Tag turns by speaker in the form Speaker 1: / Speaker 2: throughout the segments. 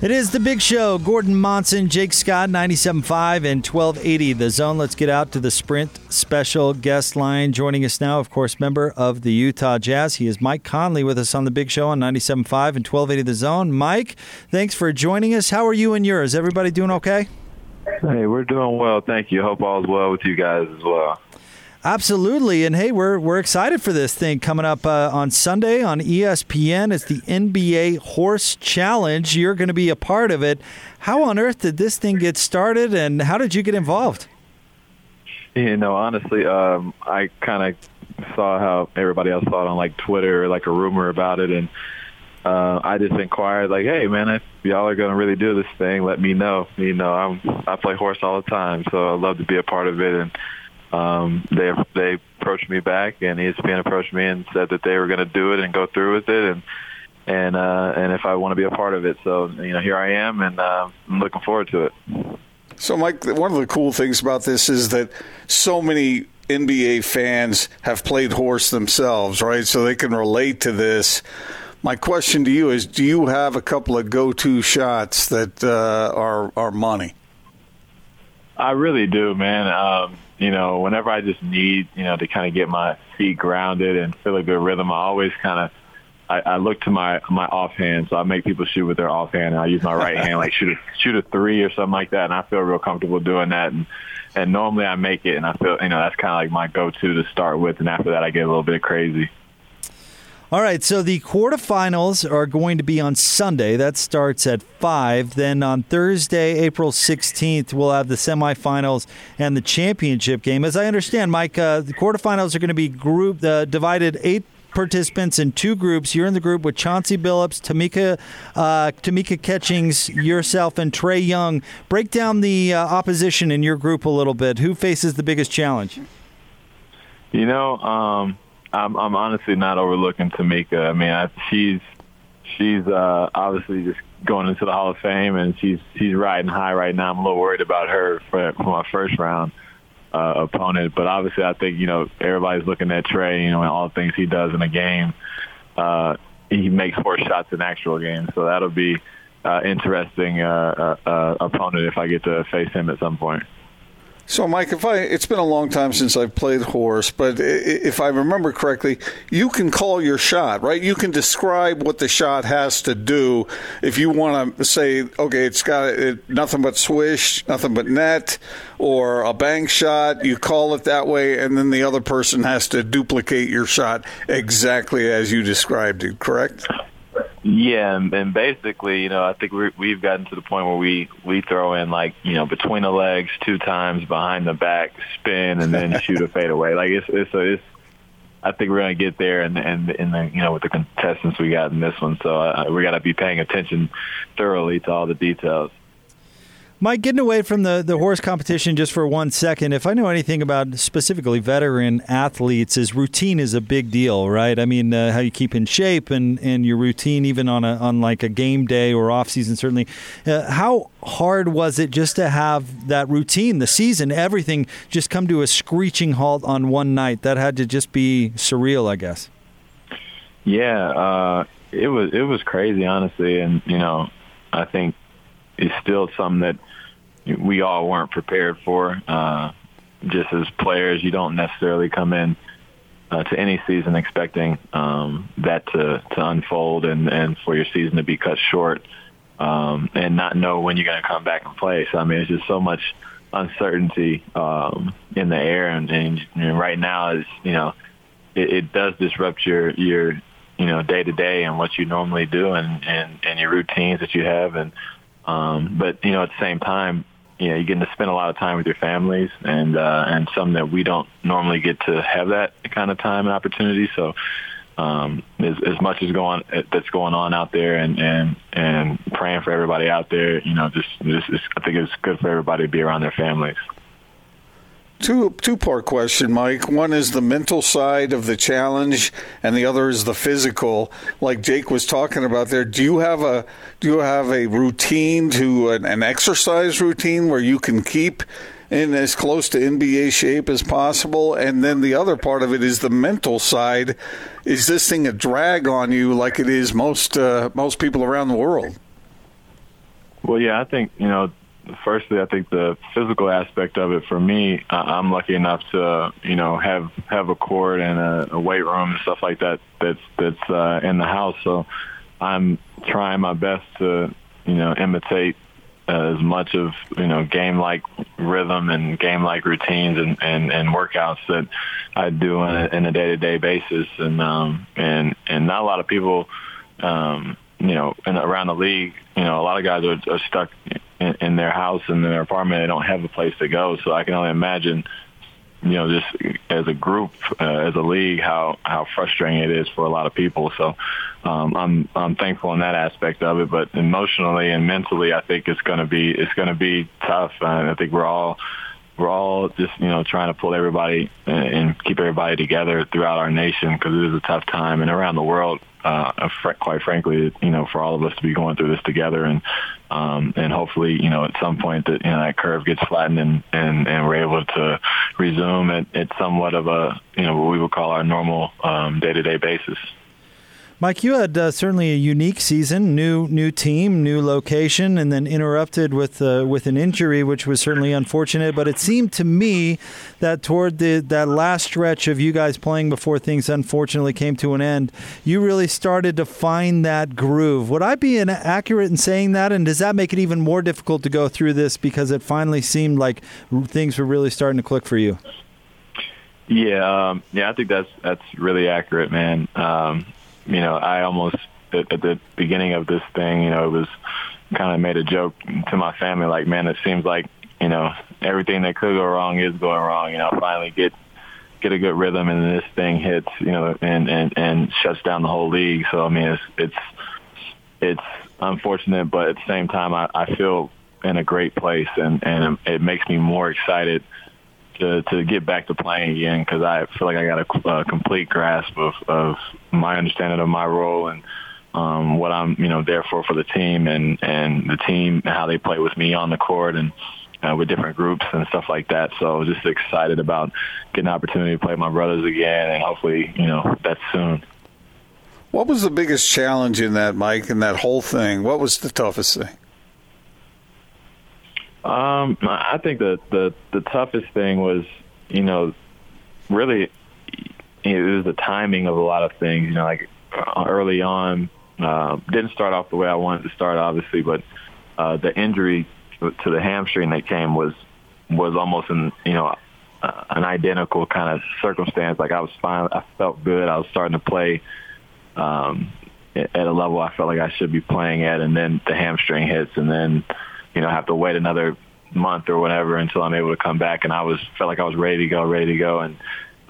Speaker 1: It is the big show. Gordon Monson, Jake Scott, 97.5 and 1280 The Zone. Let's get out to the Sprint special guest line. Joining us now, of course, member of the Utah Jazz. He is Mike Conley with us on the big show on 97.5 and 1280 The Zone. Mike, thanks for joining us. How are you and yours? Everybody doing okay?
Speaker 2: Hey, we're doing well. Thank you. Hope all's well with you guys as well.
Speaker 1: Absolutely, and hey, we're we're excited for this thing coming up uh, on Sunday on ESPN. It's the NBA Horse Challenge. You're going to be a part of it. How on earth did this thing get started, and how did you get involved?
Speaker 2: You know, honestly, um, I kind of saw how everybody else saw it on like Twitter, like a rumor about it, and uh, I just inquired, like, "Hey, man, if y'all are going to really do this thing, let me know." You know, I'm I play horse all the time, so I'd love to be a part of it and um, they they approached me back, and ESPN approached me and said that they were going to do it and go through with it, and and uh, and if I want to be a part of it. So you know, here I am, and uh, I'm looking forward to it.
Speaker 3: So, Mike, one of the cool things about this is that so many NBA fans have played horse themselves, right? So they can relate to this. My question to you is: Do you have a couple of go-to shots that uh, are are money?
Speaker 2: I really do, man. Um, you know, whenever I just need, you know, to kind of get my feet grounded and feel a good rhythm, I always kind of I, I look to my my offhand. So I make people shoot with their offhand, and I use my right hand, like shoot a shoot a three or something like that, and I feel real comfortable doing that. And and normally I make it, and I feel you know that's kind of like my go-to to start with, and after that I get a little bit crazy.
Speaker 1: All right, so the quarterfinals are going to be on Sunday. That starts at 5. Then on Thursday, April 16th, we'll have the semifinals and the championship game. As I understand, Mike, uh, the quarterfinals are going to be group uh, divided eight participants in two groups. You're in the group with Chauncey Billups, Tamika, uh, Tamika Catchings, yourself, and Trae Young. Break down the uh, opposition in your group a little bit. Who faces the biggest challenge?
Speaker 2: You know, um, I'm, I'm honestly not overlooking Tamika. I mean, I, she's she's uh, obviously just going into the Hall of Fame, and she's she's riding high right now. I'm a little worried about her for, for my first round uh, opponent, but obviously, I think you know everybody's looking at Trae. You know, and all the things he does in a game. Uh, he makes four shots in actual games, so that'll be uh, interesting uh, uh, uh, opponent if I get to face him at some point.
Speaker 3: So, Mike, if I it's been a long time since I've played horse, but if I remember correctly, you can call your shot, right? You can describe what the shot has to do. If you want to say, okay, it's got it, nothing but swish, nothing but net, or a bank shot, you call it that way, and then the other person has to duplicate your shot exactly as you described it. Correct?
Speaker 2: Yeah, and, and basically, you know, I think we we've gotten to the point where we we throw in like you know between the legs two times, behind the back, spin, and then shoot a fadeaway. Like it's it's a, it's. I think we're gonna get there, and and in the you know with the contestants we got in this one, so uh, we got to be paying attention thoroughly to all the details.
Speaker 1: Mike, getting away from the, the horse competition just for one second, if I know anything about specifically veteran athletes, is routine is a big deal, right? I mean, uh, how you keep in shape and, and your routine, even on a on like a game day or off season, certainly. Uh, how hard was it just to have that routine, the season, everything just come to a screeching halt on one night? That had to just be surreal, I guess.
Speaker 2: Yeah, uh, it was it was crazy, honestly, and you know, I think it's still something that we all weren't prepared for. Uh, just as players, you don't necessarily come in uh, to any season expecting um, that to, to unfold and, and for your season to be cut short um, and not know when you're going to come back and play. So, I mean, it's just so much uncertainty um, in the air. And, and, and right now, is you know, it, it does disrupt your, your you know, day to day and what you normally do and, and, and your routines that you have. And, um, but, you know, at the same time, you know, you're getting to spend a lot of time with your families and, uh, and some that we don't normally get to have that kind of time and opportunity. So, um, as, as much as going that's going on out there and, and, and praying for everybody out there, you know, just, just, I think it's good for everybody to be around their families.
Speaker 3: Two two part question, Mike. One is the mental side of the challenge, and the other is the physical. Like Jake was talking about there, do you have a do you have a routine to an, an exercise routine where you can keep in as close to NBA shape as possible? And then the other part of it is the mental side. Is this thing a drag on you like it is most uh, most people around the world?
Speaker 2: Well, yeah, I think you know firstly, I think the physical aspect of it for me, I'm lucky enough to you know have have a court and a, a weight room and stuff like that that's that's uh, in the house. So I'm trying my best to you know imitate uh, as much of you know game like rhythm and game like routines and, and and workouts that I do on a, in a day to day basis. And um and and not a lot of people. Um, you know, around the league, you know, a lot of guys are, are stuck in, in their house and in their apartment. They don't have a place to go. So I can only imagine, you know, just as a group, uh, as a league, how how frustrating it is for a lot of people. So um, I'm I'm thankful in that aspect of it. But emotionally and mentally, I think it's going to be it's going to be tough. And I think we're all we're all just you know trying to pull everybody and keep everybody together throughout our nation because it is a tough time and around the world uh, quite frankly, you know, for all of us to be going through this together, and um, and hopefully, you know, at some point that you know that curve gets flattened and and, and we're able to resume at, at somewhat of a you know what we would call our normal day to day basis.
Speaker 1: Mike, you had uh, certainly a unique season, new new team, new location, and then interrupted with uh, with an injury, which was certainly unfortunate. But it seemed to me that toward the that last stretch of you guys playing before things unfortunately came to an end, you really started to find that groove. Would I be accurate in saying that? And does that make it even more difficult to go through this because it finally seemed like things were really starting to click for you?
Speaker 2: Yeah, um, yeah, I think that's that's really accurate, man. Um, you know, I almost at, at the beginning of this thing, you know, it was kind of made a joke to my family, like, man, it seems like you know everything that could go wrong is going wrong. You know, finally get get a good rhythm, and this thing hits, you know, and and and shuts down the whole league. So I mean, it's it's it's unfortunate, but at the same time, I, I feel in a great place, and and it makes me more excited to to get back to playing again because I feel like I got a, a complete grasp of of my understanding of my role and um, what I'm you know there for for the team and and the team and how they play with me on the court and uh, with different groups and stuff like that. So just excited about getting an opportunity to play my brothers again and hopefully you know that's soon.
Speaker 3: What was the biggest challenge in that, Mike, in that whole thing? What was the toughest thing?
Speaker 2: Um, I think the the the toughest thing was, you know, really it was the timing of a lot of things. You know, like uh, early on, uh, didn't start off the way I wanted to start, obviously, but uh, the injury to the hamstring that came was was almost an you know uh, an identical kind of circumstance. Like I was fine, I felt good. I was starting to play um, at a level I felt like I should be playing at, and then the hamstring hits, and then you know, have to wait another month or whatever until I'm able to come back. And I was felt like I was ready to go, ready to go, and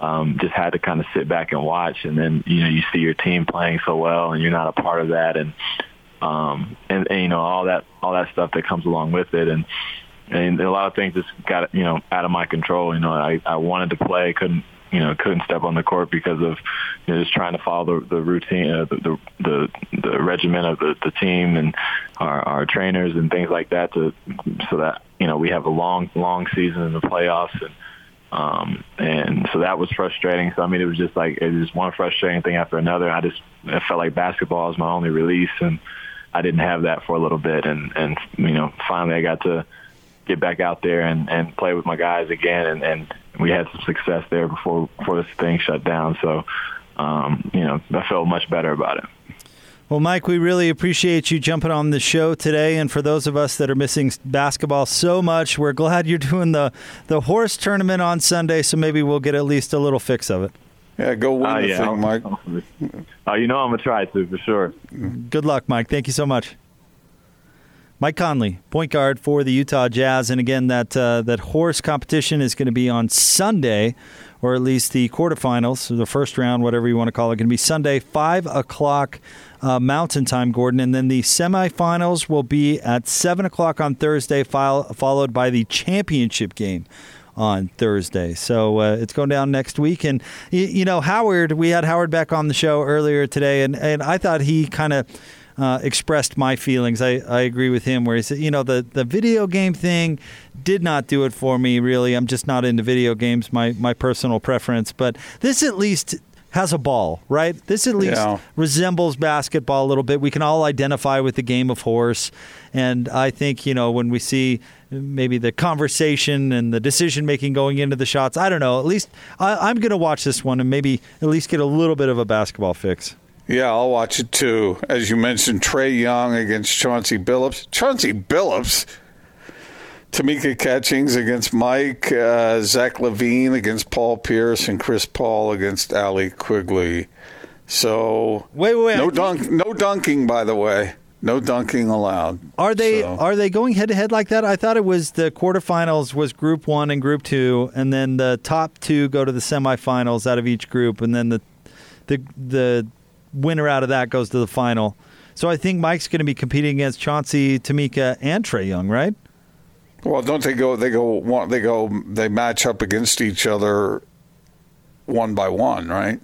Speaker 2: um, just had to kind of sit back and watch. And then you know, you see your team playing so well, and you're not a part of that, and um, and, and you know all that all that stuff that comes along with it, and and a lot of things just got you know out of my control. You know, I I wanted to play, couldn't you know couldn't step on the court because of you know just trying to follow the, the routine, uh, the, the the regimen of the, the team and our, our trainers and things like that to so that you know we have a long long season in the playoffs and um and so that was frustrating. So i mean it was just like it was one frustrating thing after another. I just I felt like basketball was my only release and i didn't have that for a little bit and and you know finally i got to get back out there and and play with my guys again and and we had some success there before before this thing shut down. So, um, you know, I felt much better about it.
Speaker 1: Well, Mike, we really appreciate you jumping on the show today. And for those of us that are missing basketball so much, we're glad you're doing the, the horse tournament on Sunday. So maybe we'll get at least a little fix of it.
Speaker 3: Yeah, go win uh, the
Speaker 2: yeah,
Speaker 3: thing, Mike.
Speaker 2: Oh, you know I'm going to try to, for sure.
Speaker 1: Good luck, Mike. Thank you so much. Mike Conley, point guard for the Utah Jazz, and again that uh, that horse competition is going to be on Sunday, or at least the quarterfinals, the first round, whatever you want to call it, going to be Sunday, five o'clock uh, Mountain Time, Gordon, and then the semifinals will be at seven o'clock on Thursday, followed by the championship game on Thursday. So uh, it's going down next week. And, you, you know, Howard, we had Howard back on the show earlier today, and, and I thought he kind of. Uh, expressed my feelings. I, I agree with him where he said, you know, the, the video game thing did not do it for me, really. I'm just not into video games, my, my personal preference. But this at least has a ball, right? This at least
Speaker 3: Yeah.
Speaker 1: resembles basketball a little bit. We can all identify with the game of horse. And I think, you know, when we see maybe the conversation and the decision making going into the shots, I don't know. At least I, I'm going to watch this one and maybe at least get a little bit of a basketball fix.
Speaker 3: Yeah, I'll watch it too. As you mentioned, Trae Young against Chauncey Billups. Chauncey Billups. Tamika Catchings against Mike. Uh, Zach LaVine against Paul Pierce. And Chris Paul against Allie Quigley. So
Speaker 1: Wait, wait,
Speaker 3: no
Speaker 1: wait.
Speaker 3: dunk, no dunking, by the way. No dunking allowed.
Speaker 1: Are they
Speaker 3: So-
Speaker 1: are they going head to head like that? I thought it was the quarterfinals was group one and group two, and then the top two go to the semifinals out of each group, and then the the the winner out of that goes to the final. So I think Mike's going to be competing against Chauncey, Tamika, and Trae Young, right?
Speaker 3: Well, don't they go? They go. They go. They match up against each other, one by one, right?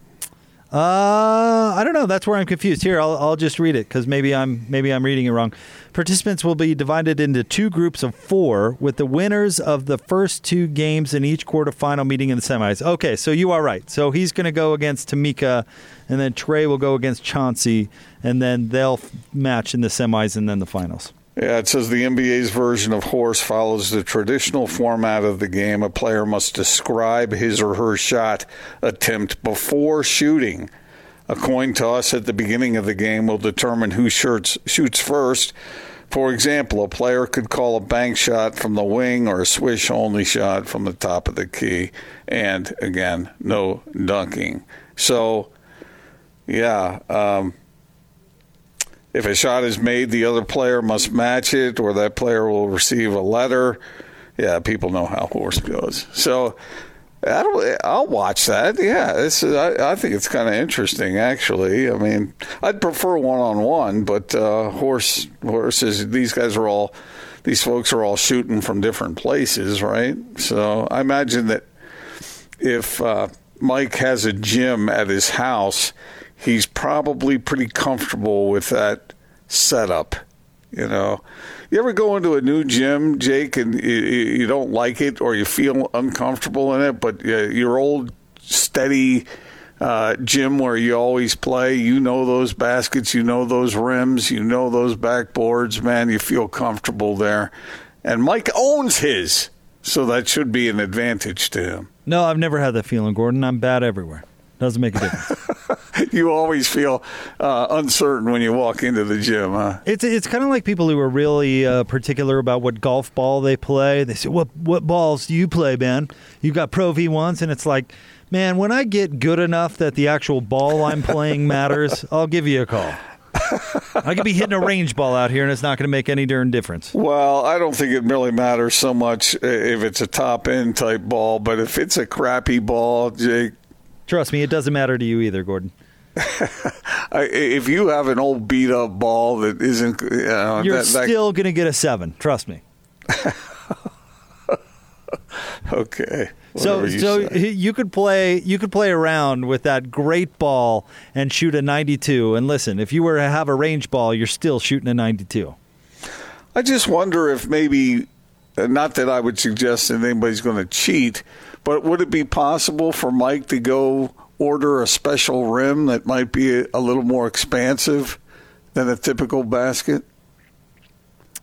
Speaker 1: Uh, I don't know. That's where I'm confused. Here, I'll, I'll just read it because maybe I'm maybe I'm reading it wrong. Participants will be divided into two groups of four, with the winners of the first two games in each quarterfinal meeting in the semis. Okay, so you are right. So he's going to go against Tamika, and then Trae will go against Chauncey, and then they'll match in the semis and then the finals.
Speaker 3: Yeah, it says the NBA's version of horse follows the traditional format of the game. A player must describe his or her shot attempt before shooting. A coin toss at the beginning of the game will determine who shoots, shoots first. For example, a player could call a bank shot from the wing or a swish only shot from the top of the key. And again, no dunking. So, yeah. Um, if a shot is made, the other player must match it, or that player will receive a letter. Yeah, people know how horse goes. So I don't, I'll watch that. Yeah, this is, I, I think it's kind of interesting, actually. I mean, I'd prefer one on one, but uh, horse horses. These guys are all, these folks are all shooting from different places, right? So I imagine that if uh, Mike has a gym at his house, he's probably pretty comfortable with that setup. You know, you ever go into a new gym, Jake, and you, you don't like it or you feel uncomfortable in it, but uh, your old steady uh, gym where you always play, you know those baskets, you know those rims, you know those backboards, man, you feel comfortable there. And Mike owns his, so that should be an advantage to him.
Speaker 1: No, I've never had that feeling, Gordon. I'm bad everywhere. Doesn't make a difference.
Speaker 3: you always feel uh, uncertain when you walk into the gym, huh?
Speaker 1: It's it's kind of like people who are really uh, particular about what golf ball they play. They say, "What what balls do you play, man? You've got Pro V ones," and it's like, man, when I get good enough that the actual ball I'm playing matters, I'll give you a call. I could be hitting a range ball out here, and it's not going to make any darn difference.
Speaker 3: Well, I don't think it really matters so much if it's a top end type ball, but if it's a crappy ball, Jake,
Speaker 1: Trust me, it doesn't matter to you either, Gordon.
Speaker 3: If you have an old beat up ball that isn't, know,
Speaker 1: You're
Speaker 3: that, that-
Speaker 1: still going to get a seven. Trust me.
Speaker 3: okay.
Speaker 1: So,
Speaker 3: you
Speaker 1: so
Speaker 3: say.
Speaker 1: you could play you could play around with that great ball and shoot a 92. And listen, if you were to have a range ball, you're still shooting a 92.
Speaker 3: I just wonder if maybe, uh, not that I would suggest that anybody's going to cheat, but would it be possible for Mike to go order a special rim that might be a, a little more expansive than a typical basket?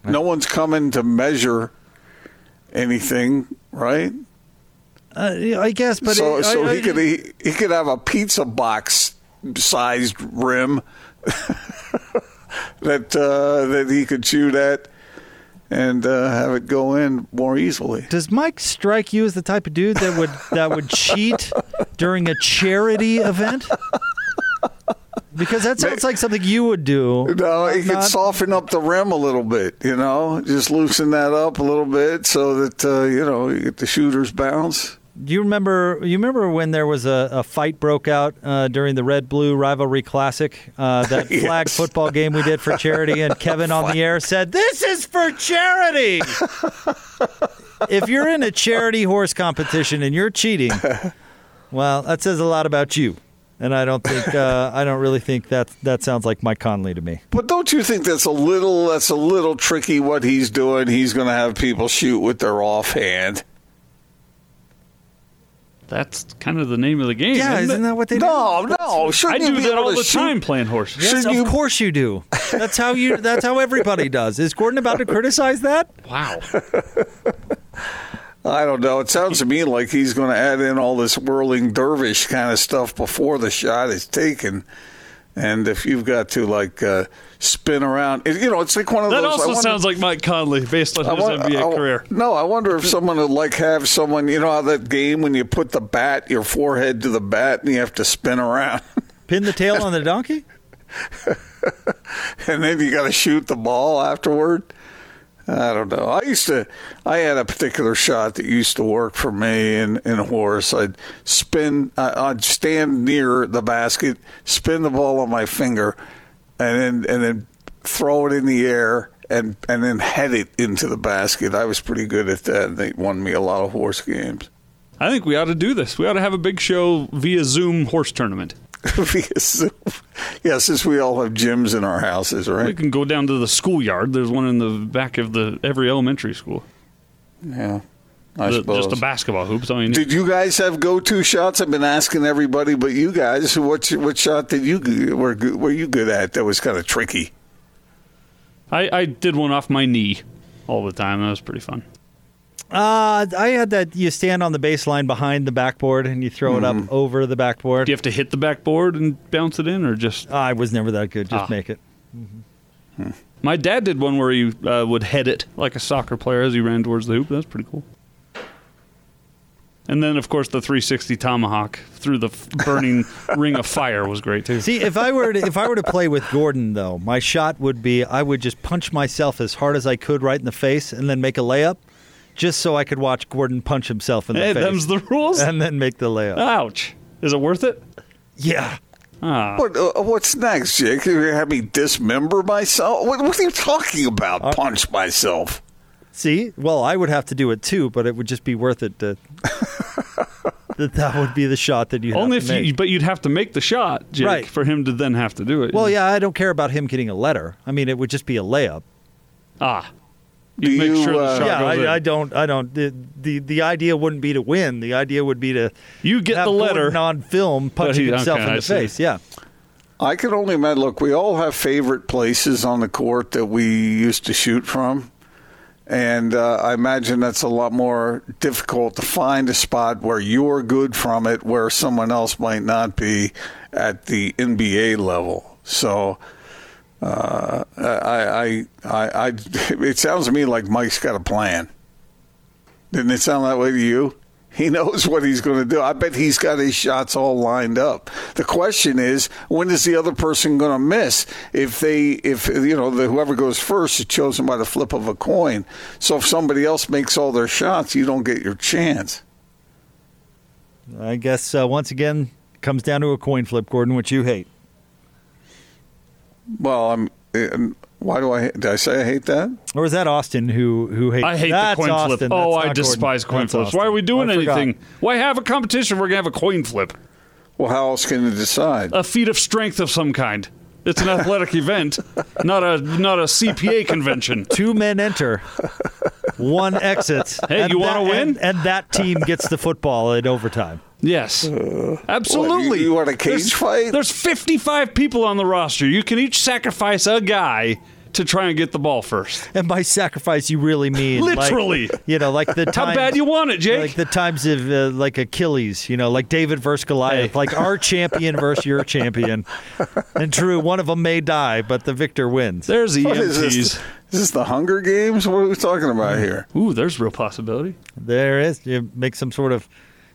Speaker 3: No one's coming to measure anything, right?
Speaker 1: Uh, I guess, but
Speaker 3: so
Speaker 1: it-
Speaker 3: so
Speaker 1: I-
Speaker 3: he
Speaker 1: I-
Speaker 3: could he, he could have a pizza box sized rim that uh, that he could shoot at and uh, have it go in more easily.
Speaker 1: Does Mike strike you as the type of dude that would that would cheat during a charity event? Because that sounds like something you would do.
Speaker 3: No, he could soften up the rim a little bit, you know, just loosen that up a little bit so that uh, you know you get the shooter's bounce.
Speaker 1: Do you remember? You remember when there was a, a fight broke out uh, during the Red Blue Rivalry Classic, uh, that
Speaker 3: Yes.
Speaker 1: flag football game we did for charity, and Kevin on the air said, "This is for charity." if you're in a charity horse competition and you're cheating, well, that says a lot about you. And I don't think uh, I don't really think that that sounds like Mike Conley to me.
Speaker 3: But don't you think that's a little that's a little tricky what he's doing? He's going to have people shoot with their offhand.
Speaker 4: That's kind of the name of the game.
Speaker 1: Yeah,
Speaker 4: isn't,
Speaker 1: isn't that what they
Speaker 3: No,
Speaker 1: do?
Speaker 3: no.
Speaker 4: I
Speaker 3: Shouldn't you
Speaker 4: do
Speaker 3: be
Speaker 4: that all the
Speaker 3: shoot-
Speaker 4: time playing horse.
Speaker 1: Yes,
Speaker 3: Shouldn't
Speaker 1: of
Speaker 3: you-
Speaker 1: course you do. That's how you. That's how everybody does. Is Gordon about to criticize that?
Speaker 4: Wow.
Speaker 3: I don't know. It sounds to me like he's going to add in all this whirling dervish kind of stuff before the shot is taken. And if you've got to like uh, spin around, it- you know, it's like one of
Speaker 4: That
Speaker 3: those. I
Speaker 4: also
Speaker 3: wonder-
Speaker 4: sounds like Mike Conley based on
Speaker 3: I
Speaker 4: his
Speaker 3: won-
Speaker 4: NBA
Speaker 3: I-
Speaker 4: career.
Speaker 3: No, I wonder if someone would like have someone. You know how that game when you put the bat, your forehead to the bat, and you have to spin around,
Speaker 1: Pin the tail on the donkey.
Speaker 3: and then you got to shoot the ball afterward. I don't know. I used to. I had a particular shot that used to work for me in in horse. I'd spin. I'd stand near the basket, spin the ball on my finger, and then and then throw it in the air. And, and then head it into the basket. I was pretty good at that. and They won me a lot of horse games.
Speaker 4: I think we ought to do this. We ought to have a big show via Zoom horse tournament.
Speaker 3: Zoom. yeah, since we all have gyms in our houses, right?
Speaker 4: We can go down to the schoolyard. There's one in the back of the every elementary school.
Speaker 3: Yeah, I
Speaker 4: The-
Speaker 3: suppose.
Speaker 4: just a basketball hoop. So I mean,
Speaker 3: Did you guys have go-to shots? I've been asking everybody, but you guys, what what shot did you were were you good at? That was kind of tricky.
Speaker 4: I, I did one off my knee all the time. That was pretty fun.
Speaker 1: Uh, I had that. You stand on the baseline behind the backboard and you throw it up over the backboard.
Speaker 4: Do you have to hit the backboard and bounce it in, or just?
Speaker 1: I was never that good. Just
Speaker 4: Ah.
Speaker 1: make it.
Speaker 4: My dad did one where he uh, would head it like a soccer player as he ran towards the hoop. That's pretty cool. And then, of course, the 360 tomahawk through the f- burning ring of fire was great too.
Speaker 1: See, if I were to, if I were to play with Gordon, though, my shot would be I would just punch myself as hard as I could right in the face and then make a layup, just so I could watch Gordon punch himself in the
Speaker 4: Hey,
Speaker 1: face
Speaker 4: them's the rules.
Speaker 1: and then make the layup.
Speaker 4: Ouch! Is it worth it?
Speaker 1: yeah.
Speaker 4: Ah,
Speaker 3: What uh, what's next, Jake? You have me dismember myself? What, what are you talking about?
Speaker 4: Uh,
Speaker 3: Punch myself?
Speaker 1: See, well, I would have to do it too, but it would just be worth it to. that that would be the shot that you
Speaker 4: only
Speaker 1: have
Speaker 4: if
Speaker 1: make.
Speaker 4: you, but you'd have to make the shot, Jake,
Speaker 1: Right.
Speaker 4: for him to then have to do it.
Speaker 1: Well, yeah, I don't care about him getting a letter. I mean, it would just be a layup.
Speaker 4: Ah,
Speaker 3: Do
Speaker 4: you make
Speaker 3: you,
Speaker 4: sure the
Speaker 3: uh,
Speaker 4: shot
Speaker 1: yeah,
Speaker 4: goes in.
Speaker 1: I, I don't. I don't. The, the the idea wouldn't be to win. The idea would be to
Speaker 4: You get
Speaker 1: have
Speaker 4: the letter.
Speaker 1: Gordon on film punching
Speaker 4: he-
Speaker 1: himself
Speaker 4: okay,
Speaker 1: in
Speaker 4: I
Speaker 1: the
Speaker 4: see.
Speaker 1: face. Yeah.
Speaker 3: I can only imagine. Look, we all have favorite places on the court that we used to shoot from. And uh, I imagine that's a lot more difficult to find a spot where you're good from it, where someone else might not be at the NBA level. So, uh, I, I, I, I, it sounds to me like Mike's got a plan. Didn't it sound that way to you? He knows what he's going to do. I bet he's got his shots all lined up. The question is, when is the other person going to miss? If they, if you know, the, whoever goes first is chosen by the flip of a coin. So if somebody else makes all their shots, you don't get your chance.
Speaker 1: I guess uh, once again comes down to a coin flip, Gordon, which you hate.
Speaker 3: Well, I'm. Why do I? Did I say I hate that?
Speaker 1: Or is that Austin who who hates?
Speaker 4: I hate
Speaker 1: That's
Speaker 4: the coin
Speaker 1: Austin.
Speaker 4: flip.
Speaker 1: That's
Speaker 4: Oh, I despise
Speaker 1: Gordon.
Speaker 4: coin
Speaker 1: That's
Speaker 4: flips.
Speaker 1: Austin.
Speaker 4: Why are we doing
Speaker 1: I forgot.
Speaker 4: anything? Why have a competition? We're gonna have a coin flip,
Speaker 3: Well, how else can you decide?
Speaker 4: a feat of strength of some kind. It's an athletic event, not a not a CPA convention.
Speaker 1: Two men enter, one exits.
Speaker 4: Hey, you wanna win?
Speaker 1: And, and that team gets the football in overtime.
Speaker 4: Yes, absolutely.
Speaker 3: What, you- you want a cage
Speaker 4: there's,
Speaker 3: fight?
Speaker 4: There's 55 people on the roster. You can each sacrifice a guy to try and get the ball first.
Speaker 1: And by sacrifice, you really mean like,
Speaker 4: Literally.
Speaker 1: you know, like the
Speaker 4: How
Speaker 1: times,
Speaker 4: bad you want it, Jake?
Speaker 1: Like the times of uh, like Achilles, you know, like David versus Goliath,
Speaker 4: Hey.
Speaker 1: like our champion versus your champion. And true, one of them may die, but the victor wins.
Speaker 4: There's
Speaker 3: What is
Speaker 4: EMTs.
Speaker 3: this? Is this the Hunger Games? What are we talking about here?
Speaker 4: Ooh, there's real possibility.
Speaker 1: There is. You make some sort of,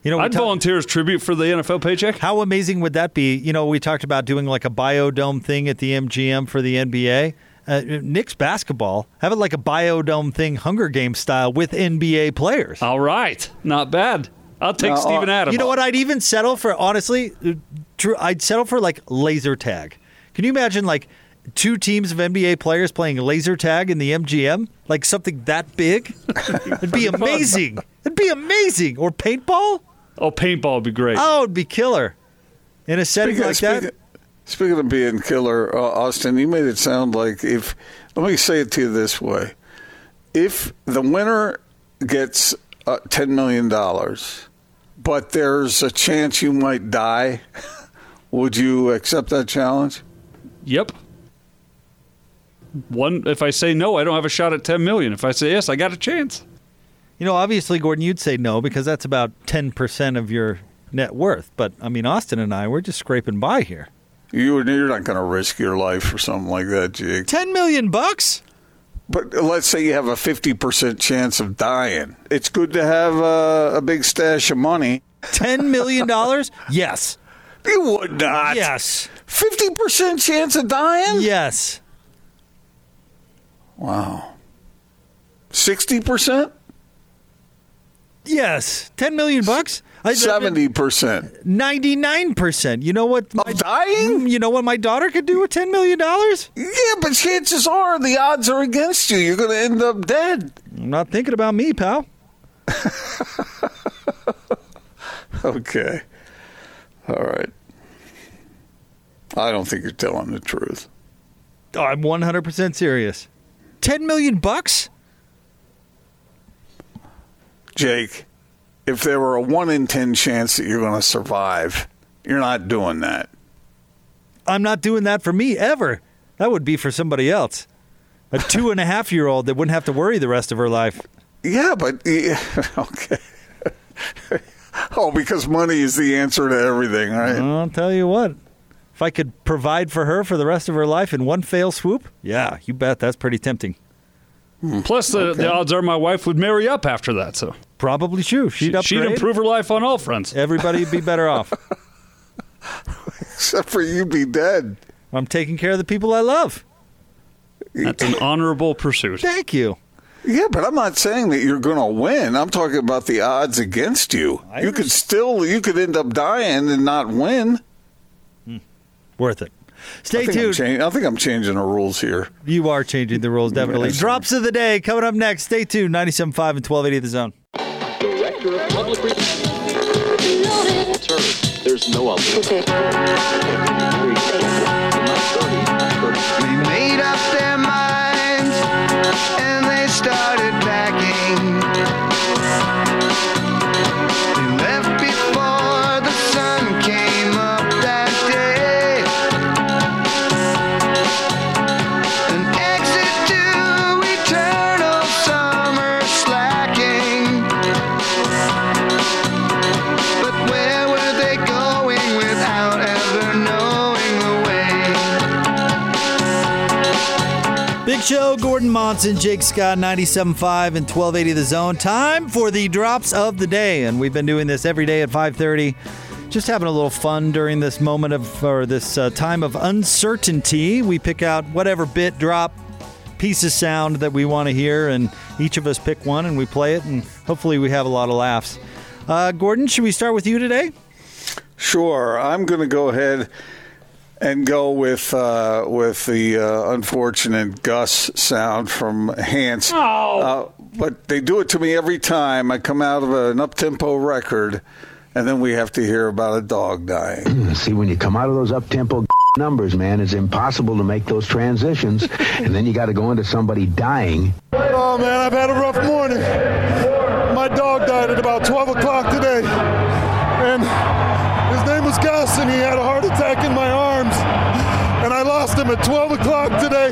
Speaker 1: you know,
Speaker 4: I'd
Speaker 1: talk-
Speaker 4: volunteer as tribute for the NFL paycheck.
Speaker 1: How amazing would that be? You know, we talked about doing like a biodome thing at the MGM for the NBA. Uh, Knicks basketball, have it like a biodome thing, Hunger Games style with NBA players.
Speaker 4: All right, not bad. I'll take
Speaker 3: Now, uh,
Speaker 4: Steven Adams.
Speaker 1: You know what? I'd even settle for honestly. True, I'd settle for like laser tag. Can you imagine like two teams of NBA players playing laser tag in the MGM? Like something that big? It'd be amazing. It'd be amazing. Or paintball?
Speaker 4: Oh, paintball would be great.
Speaker 1: Oh, it'd be killer. In a setting
Speaker 3: Speaking,
Speaker 1: like
Speaker 3: speaking,
Speaker 1: that.
Speaker 3: speaking of being killer, uh, Austin, you made it sound like if. Let me say it to you this way: if the winner gets uh, ten million dollars, but there's a chance you might die, would you accept that challenge?
Speaker 4: Yep. One. If I say no, I don't have a shot at ten million. If I say yes, I got a chance.
Speaker 1: You know, obviously, Gordon, you'd say no because that's about 10% of your net worth. But, I mean, Austin and I, we're just scraping by here.
Speaker 3: You you're not going to risk your life for something like that, Jake.
Speaker 1: 10 million bucks?
Speaker 3: But let's say you have a fifty percent chance of dying. It's good to have a, a big stash of money.
Speaker 1: $10 million? yes.
Speaker 3: You would not.
Speaker 1: Yes.
Speaker 3: Fifty percent chance of dying.
Speaker 1: Yes.
Speaker 3: Wow. Sixty percent.
Speaker 1: Yes. 10 million bucks? I-
Speaker 3: Seventy percent
Speaker 1: 99%. You know what? My,
Speaker 3: of dying.
Speaker 1: Mm, you know what my daughter could do with $10 million?
Speaker 3: Yeah, but chances are the odds are against you. You're going to end up dead.
Speaker 1: I'm not thinking about me, pal.
Speaker 3: Okay. All right. I don't think you're telling the truth.
Speaker 1: Oh, I'm 100% serious. 10 million bucks?
Speaker 3: Jake, if there were a one in ten chance that you're going to survive, you're not doing that.
Speaker 1: I'm not doing that for me ever. That would be for somebody else. A two and a half year old that wouldn't have to worry the rest of her life.
Speaker 3: Yeah, but yeah, okay. oh, because money is the answer to everything, right?
Speaker 1: I'll tell you what. If I could provide for her for the rest of her life in one fail swoop, yeah, you bet that's pretty tempting.
Speaker 4: Plus, the, the odds are my wife would marry up after that. So
Speaker 1: Probably true. She'd upgrade.
Speaker 4: she'd improve her life on all fronts.
Speaker 1: Everybody'd be better off.
Speaker 3: Except for you be dead.
Speaker 1: I'm taking care of the people I love.
Speaker 4: That's an honorable pursuit.
Speaker 1: Thank you.
Speaker 3: Yeah, but I'm not saying that you're going to win. I'm talking about the odds against you.
Speaker 1: I
Speaker 3: you could still, you could end up dying and not win. Hmm.
Speaker 1: Worth it. Stay
Speaker 3: I
Speaker 1: tuned.
Speaker 3: chang- I think I'm changing the rules here.
Speaker 1: You are changing the rules, definitely.
Speaker 3: Yes.
Speaker 1: Drops of the day coming up next. Stay tuned. 97.5 and 1280 The Zone.
Speaker 5: Director of Public Relations. There's no other.
Speaker 6: They made up their minds and they started
Speaker 1: Gordon Monson, Jake Scott, 97.5 and 1280 The Zone. Time for the drops of the day. And we've been doing this every day at 530. Just having a little fun during this moment of, or this uh, time of uncertainty. We pick out whatever bit, drop, piece of sound that we want to hear, and each of us pick one and we play it, and hopefully we have a lot of laughs. Uh, Gordon, should we start with you today?
Speaker 3: Sure, I'm going to go ahead and go with uh, with the uh, unfortunate Gus sound from Hans. Uh, but they do it to me every time. I come out of an up tempo record, and then we have to hear about a dog dying.
Speaker 7: See, when you come out of those up-tempo numbers, man, it's impossible to make those transitions, and then you got to go into somebody dying.
Speaker 8: Oh man, I've had a rough morning. My dog died at about 12 o'clock today. And his name was Gus, and he had a heart attack in my him at 12 o'clock today.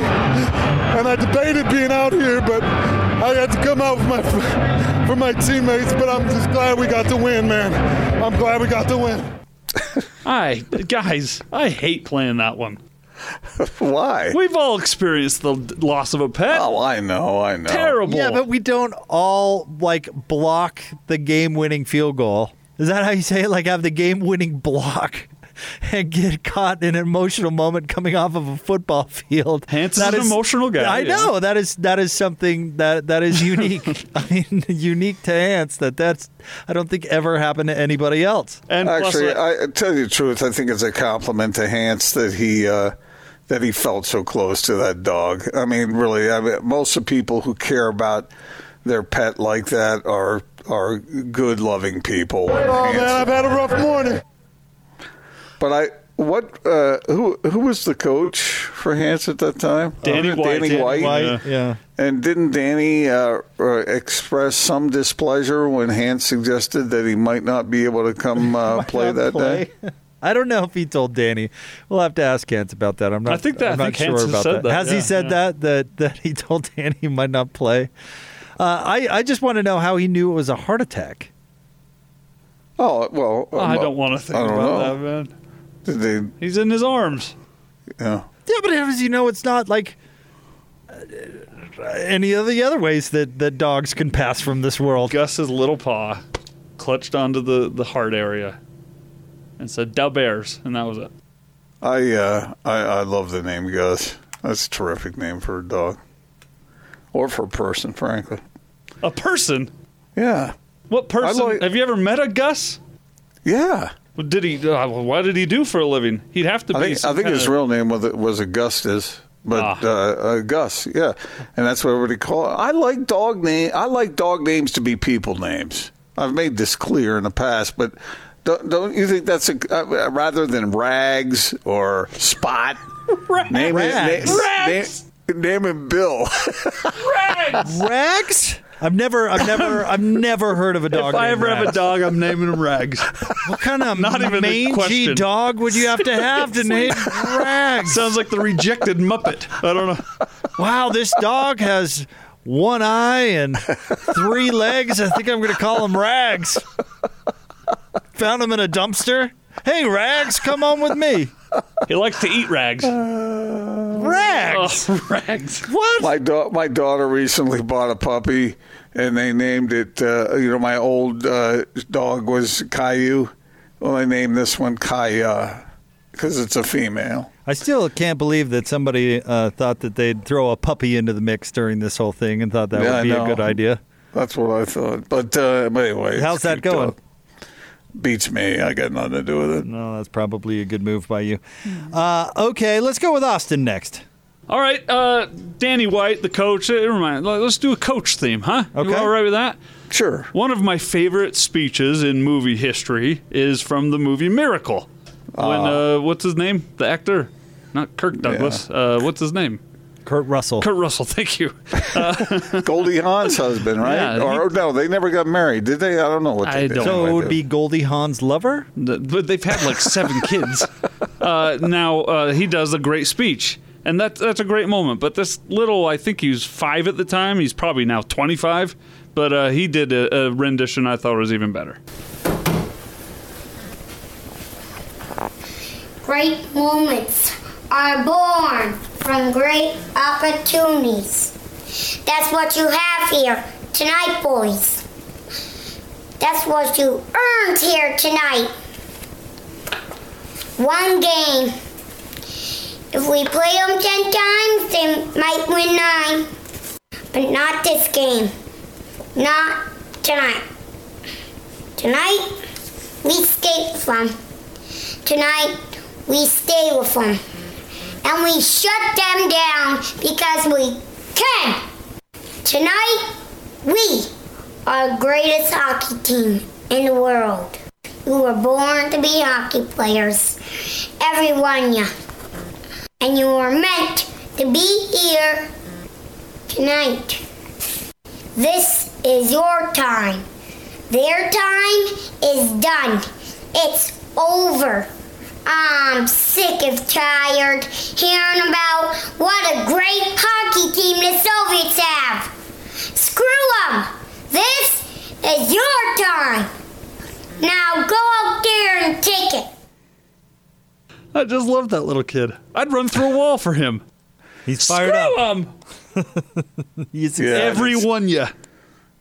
Speaker 8: And I debated being out here, but I had to come out for my, for my teammates. But I'm just glad we got to win, man. I'm glad we got to win.
Speaker 4: I guys, I hate playing that one.
Speaker 3: Why?
Speaker 4: We've all experienced the loss of a pet.
Speaker 3: Oh, I know, I know.
Speaker 4: Terrible.
Speaker 1: Yeah, but we don't all like block the game-winning field goal. Is that how you say it? Like have the game-winning block and get caught in an emotional moment coming off of a football field.
Speaker 4: Hans is an emotional guy,
Speaker 1: I
Speaker 4: yeah.
Speaker 1: know that is that is something that that is unique. I mean, unique to Hans. That that's I don't think ever happened to anybody else.
Speaker 4: and
Speaker 3: Actually,
Speaker 4: uh,
Speaker 3: I, I tell you the truth. I think it's a compliment to Hans that he uh, that he felt so close to that dog. I mean, really, I mean, most of the people who care about their pet like that are are good, loving people.
Speaker 8: Oh man, I've had a rough morning.
Speaker 3: But I, what, uh, who who was the coach for Hans at that time?
Speaker 4: Danny
Speaker 3: Uh,
Speaker 4: White.
Speaker 3: Danny,
Speaker 4: Danny
Speaker 3: White.
Speaker 4: White.
Speaker 1: Yeah.
Speaker 3: And didn't Danny uh, uh, express some displeasure when Hans suggested that he might not be able to come uh, play that
Speaker 1: play.
Speaker 3: day?
Speaker 1: I don't know if he told Danny. We'll have to ask Hans about that. I'm not.
Speaker 4: I think that-
Speaker 1: I'm
Speaker 4: I
Speaker 1: not
Speaker 4: think
Speaker 1: sure
Speaker 4: Hans has
Speaker 1: about
Speaker 4: said
Speaker 1: that.
Speaker 4: that,
Speaker 1: Has he said
Speaker 4: yeah.
Speaker 1: that that that he told Danny he might not play? Uh, I I just want to know how he knew it was a heart attack.
Speaker 3: Oh well,
Speaker 4: I
Speaker 3: um,
Speaker 4: don't want to think about
Speaker 3: know.
Speaker 4: that, man.
Speaker 3: Did they?
Speaker 4: He's in his arms.
Speaker 3: Yeah.
Speaker 1: Yeah, but how does he know it's not like uh, any of the other ways that that dogs can pass from this world?
Speaker 4: Gus's little paw clutched onto the, the heart area and said, "Da Bears," and that was it.
Speaker 3: I uh, I I love the name Gus. That's a terrific name for a dog, or for a person, frankly.
Speaker 4: A person?
Speaker 3: Yeah.
Speaker 4: What person?
Speaker 3: like-
Speaker 4: Have you ever met a Gus?
Speaker 3: Yeah.
Speaker 4: What Did he? Uh, what did he do for a living? He'd have to
Speaker 3: I
Speaker 4: be.
Speaker 3: think I think his
Speaker 4: kinda-
Speaker 3: real name was was Augustus, but
Speaker 4: Ah.
Speaker 3: uh, uh, Gus, yeah, and that's what everybody call it. I like dog name. I like dog names to be people names. I've made this clear in the past, but don't, don't you think that's a uh, rather than Rags or Spot? Name
Speaker 1: Rags.
Speaker 3: it.
Speaker 4: Rags.
Speaker 3: Name, name him Bill.
Speaker 1: Rags. Rags? I've never, I've never, I've never heard of a dog.
Speaker 4: If I ever have a dog, I'm naming him Rags.
Speaker 1: what kind of
Speaker 4: Not even
Speaker 1: mangy dog would you have to have to name Rags?
Speaker 4: Sounds like the rejected Muppet. I don't know.
Speaker 1: Wow, this dog has one eye and three legs. I think I'm going to call him Rags. Found him in a dumpster. Hey, Rags, come on with me.
Speaker 4: He likes to eat rags.
Speaker 1: Uh, Rags.
Speaker 4: Oh, rags.
Speaker 1: What?
Speaker 3: my da- my daughter recently bought a puppy, and they named it. Uh, you know, my old uh, dog was Caillou. Well, I named this one Kaya because it's a female.
Speaker 1: I still can't believe that somebody uh, thought that they'd throw a puppy into the mix during this whole thing and thought that
Speaker 3: Yeah,
Speaker 1: would be a good idea.
Speaker 3: That's what I thought. But, uh, but anyway,
Speaker 1: How's that going?
Speaker 3: dog. Beats me. I got nothing to do with it.
Speaker 1: No, that's probably a good move by you. Uh, okay, let's go with Austin next.
Speaker 4: All right, uh, Danny White, the coach. Uh, remind, let's do a coach theme, huh? You
Speaker 1: Okay.
Speaker 4: all right with that?
Speaker 3: Sure.
Speaker 4: One of my favorite speeches in movie history is from the movie Miracle. When uh, what's his name? The actor, not Kirk Douglas. Uh, what's his name?
Speaker 1: Kurt Russell.
Speaker 4: Kurt Russell. Thank you.
Speaker 3: Goldie Hawn's husband, right?
Speaker 4: Yeah,
Speaker 3: or no, they never got married, did they? I don't know what they
Speaker 4: I
Speaker 3: did.
Speaker 4: don't
Speaker 1: so it would be Goldie Hawn's lover?
Speaker 4: But they've had like seven kids. Uh, now uh, he does a great speech, and that's that's a great moment. But this little, I think he was five at the time. He's probably now twenty five. But uh, he did a, a rendition I thought was even better.
Speaker 9: Great moments are born from great opportunities. That's what you have here tonight, boys. That's what you earned here tonight. One game. If we play them ten times, they might win nine. But not this game. Not tonight. Tonight, we skate them. Tonight, we stay with them. And we shut them down because we can. Tonight, we are the greatest hockey team in the world. We were born to be hockey players. Every one of you. And you were meant to be here tonight. This is your time. Their time is done. It's over. I'm sick of tired hearing about what a great hockey team the Soviets have. Screw them. This is your time. Now go out there and take it.
Speaker 4: I just love that little kid. I'd run through a wall for him.
Speaker 1: He's fired
Speaker 4: Screw
Speaker 1: up.
Speaker 4: him.
Speaker 1: He's
Speaker 3: Yeah.
Speaker 4: Every
Speaker 3: it's-
Speaker 4: one, yeah.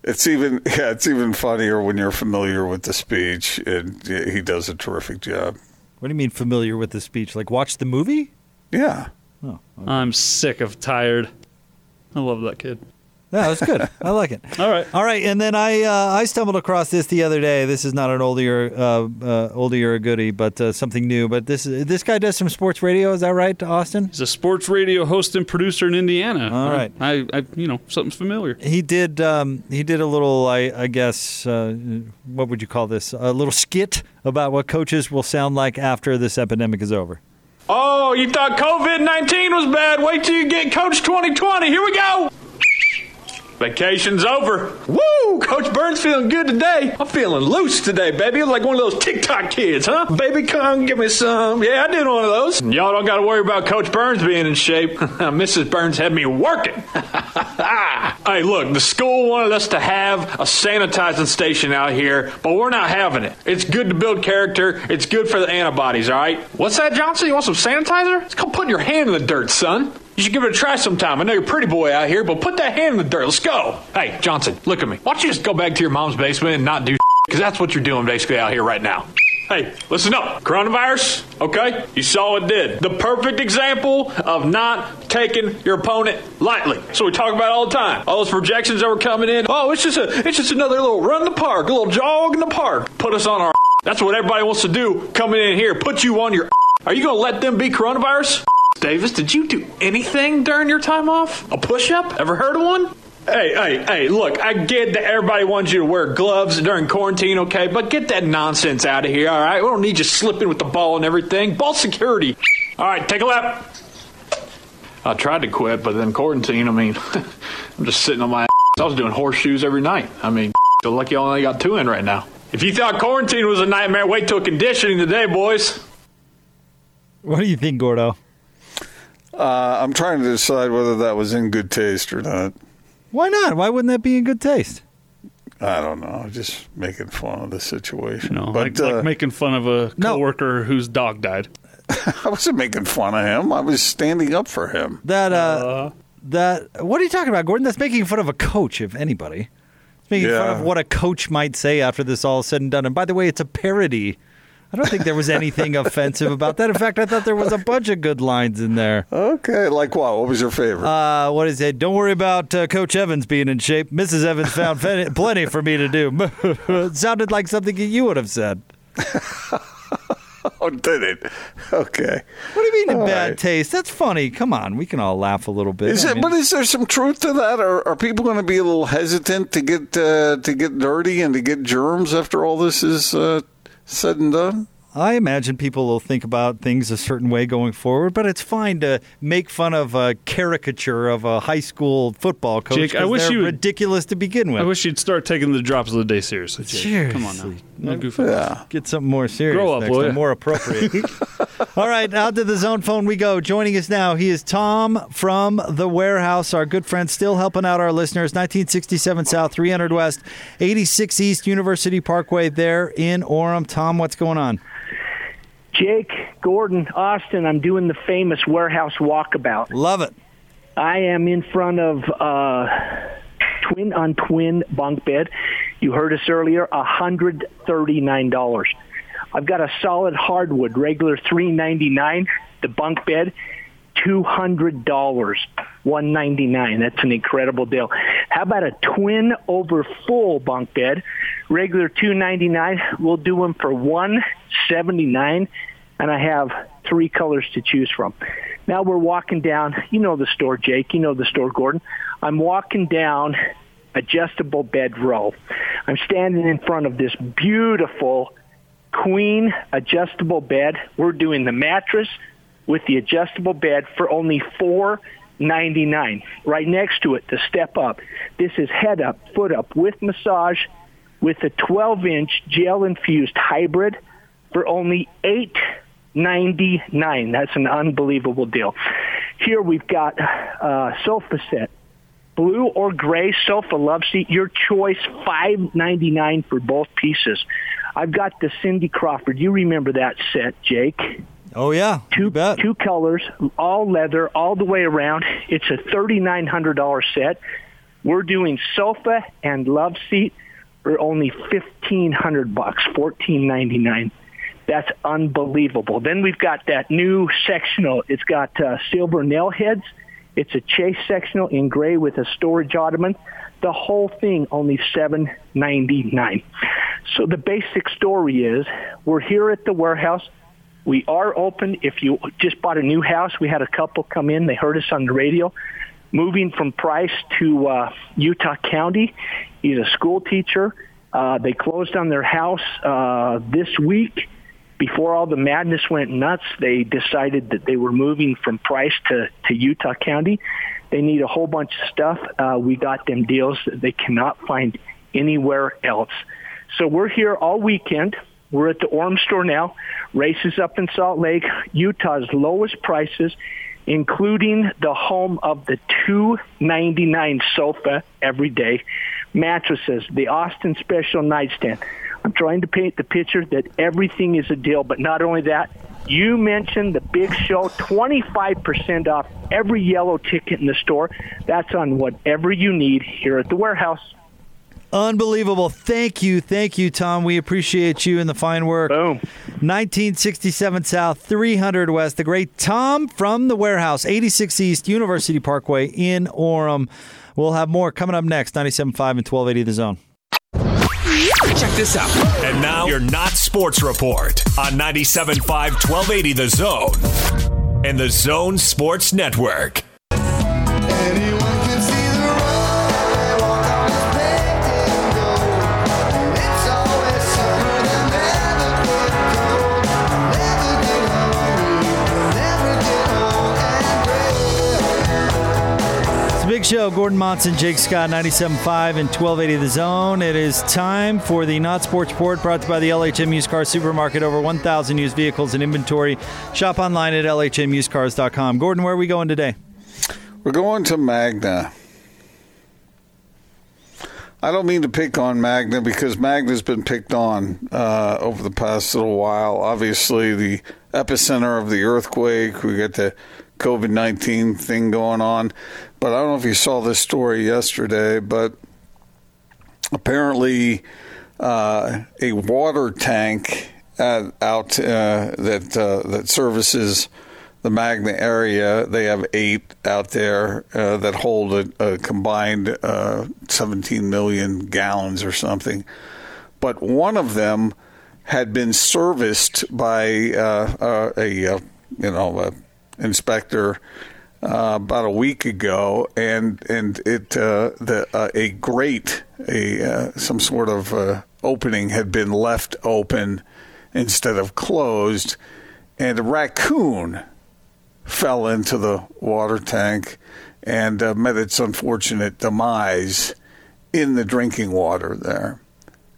Speaker 3: It's even yeah, it's even funnier when you're familiar with the speech, and he does a terrific job.
Speaker 1: What do you mean familiar with the speech? Like watch the movie?
Speaker 3: Yeah, oh,
Speaker 4: I'm sick of tired. I love that kid.
Speaker 1: That was good. I like it.
Speaker 4: All right.
Speaker 1: All right, and then I uh, I stumbled across this the other day. This is not an oldie or uh, uh, oldie or a goodie, but uh, something new. But this this guy does some sports radio. Is that right, Austin?
Speaker 4: He's a sports radio host and producer in Indiana.
Speaker 1: All right.
Speaker 4: I, I you know, something's familiar.
Speaker 1: He did um, he did a little I, I guess uh, what would you call this a little skit about what coaches will sound like after this epidemic is over.
Speaker 10: Oh, you thought COVID 19 was bad? Wait till you get Coach 2020. Here we go. Vacation's over. Woo! Coach Burns feeling good today. I'm feeling loose today, baby. I'm like one of those TikTok kids, huh? Baby, come give me some. Yeah, I did one of those. Y'all don't got to worry about Coach Burns being in shape. Mrs. Burns had me working. hey, look, the school wanted us to have a sanitizing station out here, but we're not having it. It's good to build character. It's good for the antibodies, all right? What's that, Johnson? You want some sanitizer? It's called putting your hand in the dirt, son. You should give it a try sometime. I know you're a pretty boy out here, but put that hand in the dirt. Let's go. Hey, Johnson, look at me. Why don't you just go back to your mom's basement and not do because that's what you're doing basically out here right now. Hey, listen up. Coronavirus, okay? You saw it did. The perfect example of not taking your opponent lightly. So we talk about all the time. All those projections that were coming in. Oh, it's just a it's just another little run in the park, a little jog in the park. Put us on our That's what everybody wants to do coming in here. Put you on your Are you to let them be coronavirus? Davis, did you do anything during your time off? A push up? Ever heard of one? Hey, hey, hey, look, I get that everybody wants you to wear gloves during quarantine, okay? But get that nonsense out of here, all right? We don't need you slipping with the ball and everything. Ball security. All right, take a lap. I tried to quit, but then quarantine, I mean, I'm just sitting on my ass. I was doing horseshoes every night. I mean, feel like you only got two in right now. If you thought quarantine was a nightmare, wait till conditioning today, boys.
Speaker 1: What do you think, Gordo?
Speaker 3: Uh, I'm trying to decide whether that was in good taste or not.
Speaker 1: Why not? Why wouldn't that be in good taste?
Speaker 3: I don't know. Just making fun of the situation.
Speaker 4: No,
Speaker 3: but
Speaker 4: like,
Speaker 3: uh,
Speaker 4: like making fun of a coworker whose dog died.
Speaker 3: I wasn't making fun of him. I was standing up for him.
Speaker 1: That uh, that what are you talking about, Gordon? That's making fun of a coach, if anybody. It's making fun of what a coach might say after this all is said and done. And by the way, it's a parody. I don't think there was anything offensive about that. In fact, I thought there was a bunch of good lines in there.
Speaker 3: Okay, like what? What was your favorite?
Speaker 1: Uh, what is it? Don't worry about uh, Coach Evans being in shape. Mrs. Evans found plenty for me to do. it sounded like something you would have said.
Speaker 3: oh, did it? Okay.
Speaker 1: What do you mean in bad
Speaker 3: right.
Speaker 1: taste? That's funny. Come on, we can all laugh a little bit.
Speaker 3: Is
Speaker 1: I
Speaker 3: it?
Speaker 1: mean-
Speaker 3: But is there some truth to that? Are, are people going to be a little hesitant to get uh, to get dirty and to get germs after all this is uh, said and done?
Speaker 1: I imagine people will think about things a certain way going forward, but it's fine to make fun of a caricature of a high school football coach.
Speaker 4: Jake, I
Speaker 1: 'cause
Speaker 4: wish you would-
Speaker 1: ridiculous to begin with.
Speaker 4: I wish you'd start taking the drops of the day seriously. Jake. Come on now.
Speaker 1: Seriously.
Speaker 4: No goofing.
Speaker 1: Get something more serious.
Speaker 4: Grow up,
Speaker 1: next
Speaker 4: will
Speaker 1: time, more appropriate. All right, out to the zone phone we go. Joining us now, he is Tom from the warehouse, our good friend, still helping out our listeners. 1967 South, 300 West, 86 East University Parkway, there in Orem. Tom, what's going on?
Speaker 11: Jake, Gordon, Austin, I'm doing the famous warehouse walkabout.
Speaker 1: Love it.
Speaker 11: I am in front of uh, twin on twin bunk bed. You heard us earlier, $139. I've got a solid hardwood, regular 399. The bunk bed, $200, 199. That's an incredible deal. How about a twin over full bunk bed? Regular 299. We'll do them for 179 and I have three colors to choose from. Now we're walking down, you know the store, Jake, you know the store, Gordon. I'm walking down adjustable bed row. I'm standing in front of this beautiful queen adjustable bed. We're doing the mattress with the adjustable bed for only four ninety nine. Right next to it, the step up. This is head up, foot up with massage with a 12 inch gel infused hybrid for only eight ninety nine. That's an unbelievable deal. Here we've got uh, sofa set, blue or gray sofa love seat. Your choice, five ninety nine for both pieces. I've got the Cindy Crawford. You remember that set, Jake?
Speaker 1: Oh yeah,
Speaker 11: two two colors, all leather, all the way around. It's a thirty nine hundred dollar set. We're doing sofa and love seat for only fifteen hundred bucks, fourteen ninety nine. That's unbelievable. Then we've got that new sectional. It's got uh, silver nail heads It's a chase sectional in gray with a storage ottoman. The whole thing only seven ninety nine. So the basic story is we're here at the warehouse. We are open. If you just bought a new house, we had a couple come in. They heard us on the radio. Moving from Price to uh, Utah County. He's a school teacher. Uh, they closed on their house uh, this week. Before all the madness went nuts, they decided that they were moving from Price to, to Utah County. They need a whole bunch of stuff. Uh, we got them deals that they cannot find anywhere else. So we're here all weekend. We're at the Orem store now. Races up in Salt Lake. Utah's lowest prices, including the home of the 299 sofa every day. Mattresses, the Austin Special nightstand. I'm trying to paint the picture that everything is a deal, but not only that, you mentioned the big show, 25% off every yellow ticket in the store. That's on whatever you need here at the warehouse.
Speaker 1: Unbelievable. Thank you. Thank you, Tom. We appreciate you and the fine work.
Speaker 11: Boom.
Speaker 1: 1967 South, 300 West. The great Tom from the warehouse, 86 East, University Parkway in Orem. We'll have more coming up next, 97.5 and 1280 The Zone.
Speaker 12: Check this out. And now, your Not Sports Report on 97.5 1280 The Zone and The Zone Sports Network.
Speaker 1: It's big show. Gordon Monson, Jake Scott, 97.5 and 1280 The Zone. It is time for the Not Sports Report brought to you by the LHM Used Car Supermarket. Over 1,000 used vehicles in inventory. Shop online at LHMUsedCars.com. Gordon, where are we going today?
Speaker 3: We're going to Magna. I don't mean to pick on Magna because Magna's been picked on uh, over the past little while. Obviously, the epicenter of the earthquake. We got the COVID 19 thing going on. But I don't know if you saw this story yesterday, but apparently uh, a water tank at, out uh, that uh, that services the Magna area. They have eight out there uh, that hold a, a combined uh, 17 million gallons or something. But one of them had been serviced by uh, a you know inspector uh, about a week ago, and and it uh, the uh, a grate a uh, some sort of uh, opening had been left open instead of closed, and a raccoon fell into the water tank and uh, met its unfortunate demise in the drinking water there.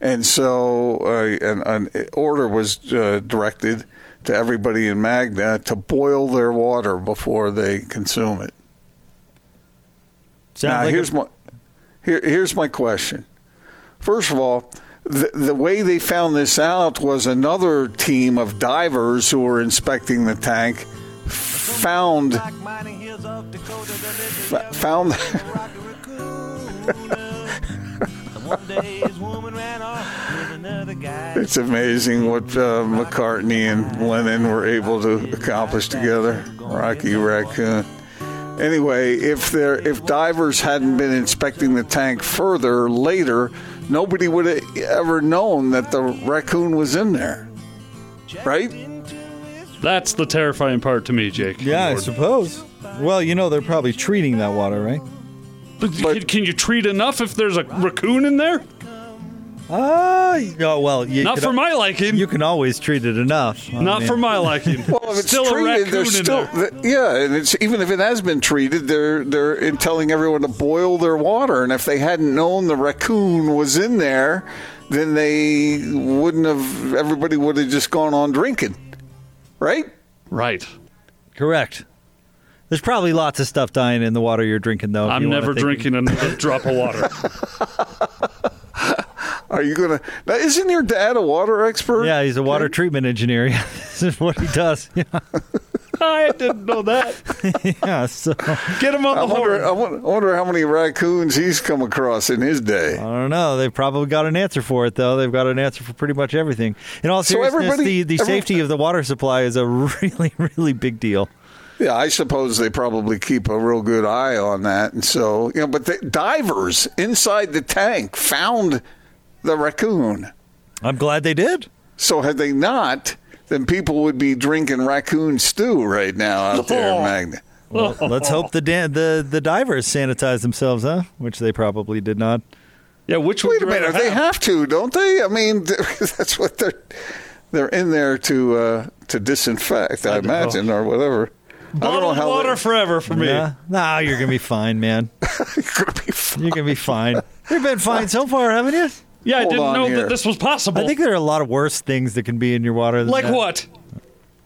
Speaker 3: And so an, an order was directed to everybody in Magna to boil their water before they consume it.
Speaker 1: Sounds
Speaker 3: now,
Speaker 1: like
Speaker 3: here's
Speaker 1: a-
Speaker 3: my here, here's my question. First of all, the, the way they found this out was another team of divers who were inspecting the tank found fa- found It's amazing what uh, McCartney and Lennon were able to accomplish together. Rocky Raccoon. Anyway, if there if divers hadn't been inspecting the tank further later, nobody would have ever known that the raccoon was in there. Right?
Speaker 4: That's the terrifying part to me, Jake.
Speaker 1: Yeah, I suppose. Well, you know, they're probably treating that water, right?
Speaker 4: But, can, can you treat enough if there's a raccoon in there?
Speaker 1: Ah, oh, well, you
Speaker 4: Not
Speaker 1: could-
Speaker 4: for my liking.
Speaker 1: You can always treat it enough. I
Speaker 4: Not
Speaker 1: mean-
Speaker 4: for my liking.
Speaker 3: Well, if it's
Speaker 4: still a
Speaker 3: treated,
Speaker 4: raccoon
Speaker 3: there's
Speaker 4: in
Speaker 3: still
Speaker 4: there.
Speaker 3: th- yeah, and it's even if it has been treated, they're they're in telling everyone to boil their water, and if they hadn't known the raccoon was in there, then they wouldn't have. Everybody would have just gone on drinking, right?
Speaker 4: Right.
Speaker 1: Correct. There's probably lots of stuff dying in the water you're drinking, though. if
Speaker 4: I'm
Speaker 1: you wanna
Speaker 4: never
Speaker 1: think-
Speaker 4: drinking another drop of water.
Speaker 3: Are you gonna? Now, isn't your dad a water expert?
Speaker 1: Yeah, he's a water treatment engineer. this is what he does. Yeah.
Speaker 4: I didn't know that.
Speaker 1: yeah so
Speaker 4: Get him on
Speaker 3: I
Speaker 4: the
Speaker 3: wonder,
Speaker 4: horn.
Speaker 3: I won- I wonder how many raccoons he's come across in his day.
Speaker 1: I don't know. They've probably got an answer for it, though. They've got an answer for pretty much everything. In all
Speaker 3: So
Speaker 1: seriousness,
Speaker 3: everybody-
Speaker 1: the, the
Speaker 3: every-
Speaker 1: safety of the water supply is a really, really big deal.
Speaker 3: Yeah, I suppose they probably keep a real good eye on that, and so you know. But the divers inside the tank found the raccoon.
Speaker 1: I'm glad they did.
Speaker 3: So had they not, then people would be drinking raccoon stew right now out there in Magna.
Speaker 1: Well, let's hope the dan- the the divers sanitize themselves, huh? Which they probably did not.
Speaker 4: Yeah, which
Speaker 3: Wait a minute, they have to, don't they? I mean, that's what they're they're in there to uh, to disinfect, I, imagine, or whatever. I don't know
Speaker 4: Bottled
Speaker 3: how
Speaker 4: water
Speaker 3: they-
Speaker 4: forever for me.
Speaker 1: Yeah. Nah, you're gonna be fine, man. You're gonna be fine. You've been fine so far, haven't you?
Speaker 4: Yeah, I
Speaker 3: Hold
Speaker 4: didn't
Speaker 3: on
Speaker 4: know
Speaker 3: here.
Speaker 4: that this was possible.
Speaker 1: I think there are a lot of worse things that can be in your water. Than
Speaker 4: like
Speaker 1: that.
Speaker 4: what?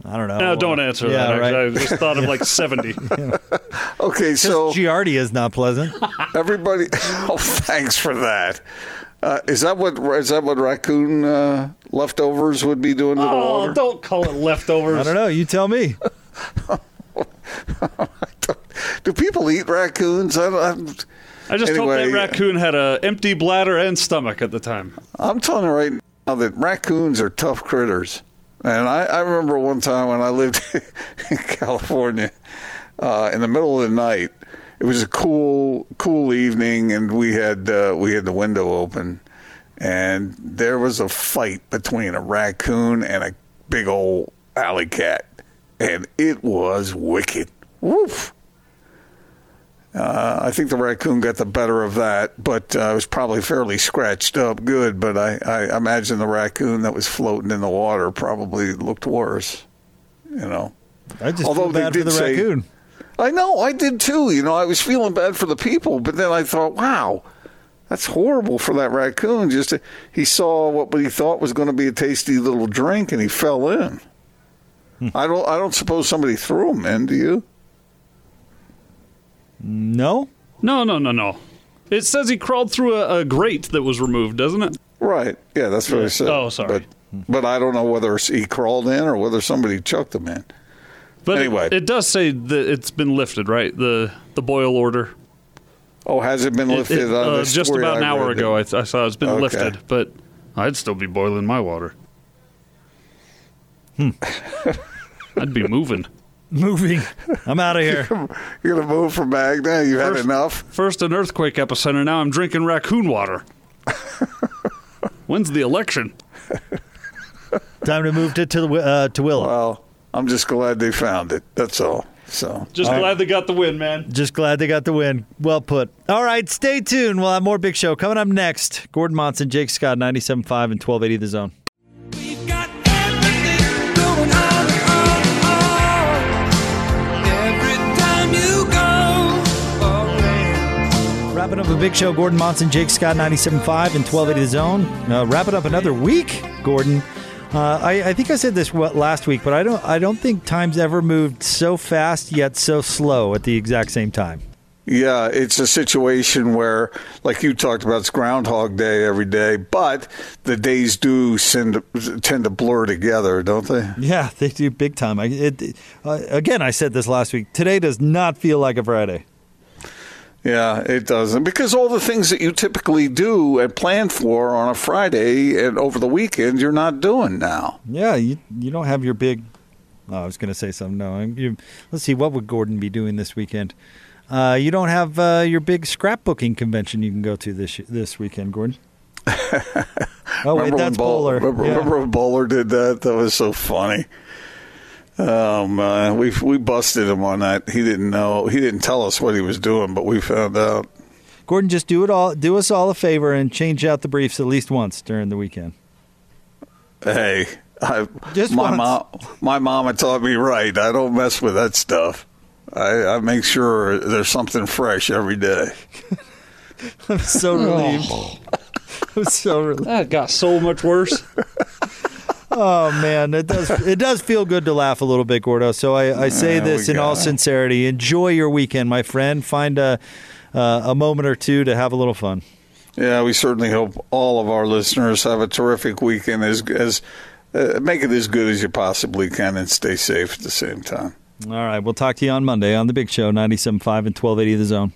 Speaker 1: I don't know.
Speaker 4: No, don't answer
Speaker 1: Yeah,
Speaker 4: that.
Speaker 1: right.
Speaker 4: I just thought of like 70.
Speaker 3: Okay, so
Speaker 1: Giardia is not pleasant.
Speaker 3: everybody. Oh, thanks for that. Uh, is that what is that what raccoon uh, leftovers would be doing to the
Speaker 4: Oh,
Speaker 3: water?
Speaker 4: don't call it leftovers.
Speaker 1: I don't know. You tell me.
Speaker 3: Do people eat raccoons? I, don't-
Speaker 4: I just
Speaker 3: Anyway,
Speaker 4: hope that raccoon had an empty bladder and stomach at the time.
Speaker 3: I'm telling you right now that raccoons are tough critters. And I, I remember one time when I lived in California, uh, in the middle of the night. It was a cool, cool evening, and we had uh, we had the window open, and there was a fight between a raccoon and a big old alley cat, and it was wicked. Woof. Uh, I think the raccoon got the better of that, but uh, it was probably fairly scratched up good. But I, I imagine the raccoon that was floating in the water probably looked worse. You know.
Speaker 1: I just
Speaker 3: Although
Speaker 1: feel bad for the
Speaker 3: say-
Speaker 1: raccoon.
Speaker 3: I know, I did too. You know, I was feeling bad for the people, but then I thought, wow, that's horrible for that raccoon. Just to, he saw what he thought was going to be a tasty little drink, and he fell in. I don't. I don't suppose somebody threw him in. Do you?
Speaker 1: No.
Speaker 4: No, no, no, no. It says he crawled through a, a grate that was removed, doesn't it?
Speaker 3: Right. Yeah, that's what I said.
Speaker 4: Oh, sorry.
Speaker 3: But, but I don't know whether he crawled in or whether somebody chucked him in.
Speaker 4: But
Speaker 3: Anyway.
Speaker 4: it, does say that it's been lifted, right? The the boil order.
Speaker 3: Oh, has it been lifted?
Speaker 4: it,
Speaker 3: Uh,
Speaker 4: uh, just about an
Speaker 3: I
Speaker 4: hour ago, I, th- I saw it's been
Speaker 3: Okay.
Speaker 4: lifted, but I'd still be boiling my water. Hmm. I'd be moving.
Speaker 1: Moving. I'm out of here.
Speaker 3: You're gonna move from Magna? You had enough?
Speaker 4: First an earthquake epicenter, now I'm drinking raccoon water. When's the election?
Speaker 1: Time to move to to, uh, to Willow.
Speaker 3: Well, I'm just glad they found it. That's all. So
Speaker 4: Just glad they got the win, man.
Speaker 1: Just glad they got the win. Well put. All right, stay tuned. We'll have more Big Show coming up next. Gordon Monson, Jake Scott, 97.5 and 1280 The Zone. Wrapping up a big show, Gordon Monson, Jake Scott, 97.5 and 1280 The Zone. Uh, wrapping up another week, Gordon. Uh, I, I think I said this last week, but I don't. I don't think time's ever moved so fast yet so slow at the exact same time.
Speaker 3: Yeah, it's a situation where, like you talked about, it's Groundhog Day every day, but the days do tend to, tend to blur together, don't they?
Speaker 1: Yeah, they do big time. I, it, uh, again, I said this last week. Today does not feel like a Friday.
Speaker 3: Yeah, it doesn't. Because all the things that you typically do and plan for on a Friday and over the weekend, you're not doing now.
Speaker 1: Yeah, you you don't have your big. Oh, I was going to say something. No, you, let's see. What would Gordon be doing this weekend? Uh, you don't have uh, your big scrapbooking convention you can go to this this weekend, Gordon. oh wait,
Speaker 3: Remember
Speaker 1: that's
Speaker 3: when Bol-
Speaker 1: Bowler.
Speaker 3: Remember,
Speaker 1: Yeah.
Speaker 3: remember when Bowler did that? That was so funny. Oh man, we we busted him on that. He didn't know. He didn't tell us what he was doing, but we found out.
Speaker 1: Gordon, just do it all. Do us all a favor and change out the briefs at least once during the weekend.
Speaker 3: Hey, I,
Speaker 1: Just
Speaker 3: my mom, my mama taught me right. I don't mess with that stuff. I, I make sure there's something fresh every day.
Speaker 1: I'm so oh. relieved. I'm so relieved.
Speaker 4: That got so much worse.
Speaker 1: Oh man, it does it does feel good to laugh a little bit, Gordo. So I, I say
Speaker 3: Yeah,
Speaker 1: this in all sincerity. Enjoy your weekend, my friend. Find a uh, a moment or two to have a little fun.
Speaker 3: Yeah, we certainly hope all of our listeners have a terrific weekend. As as uh, make it as good as you possibly can, and stay safe at the same time.
Speaker 1: All right, we'll talk to you on Monday on the Big Show, 97.5 and 1280 The Zone.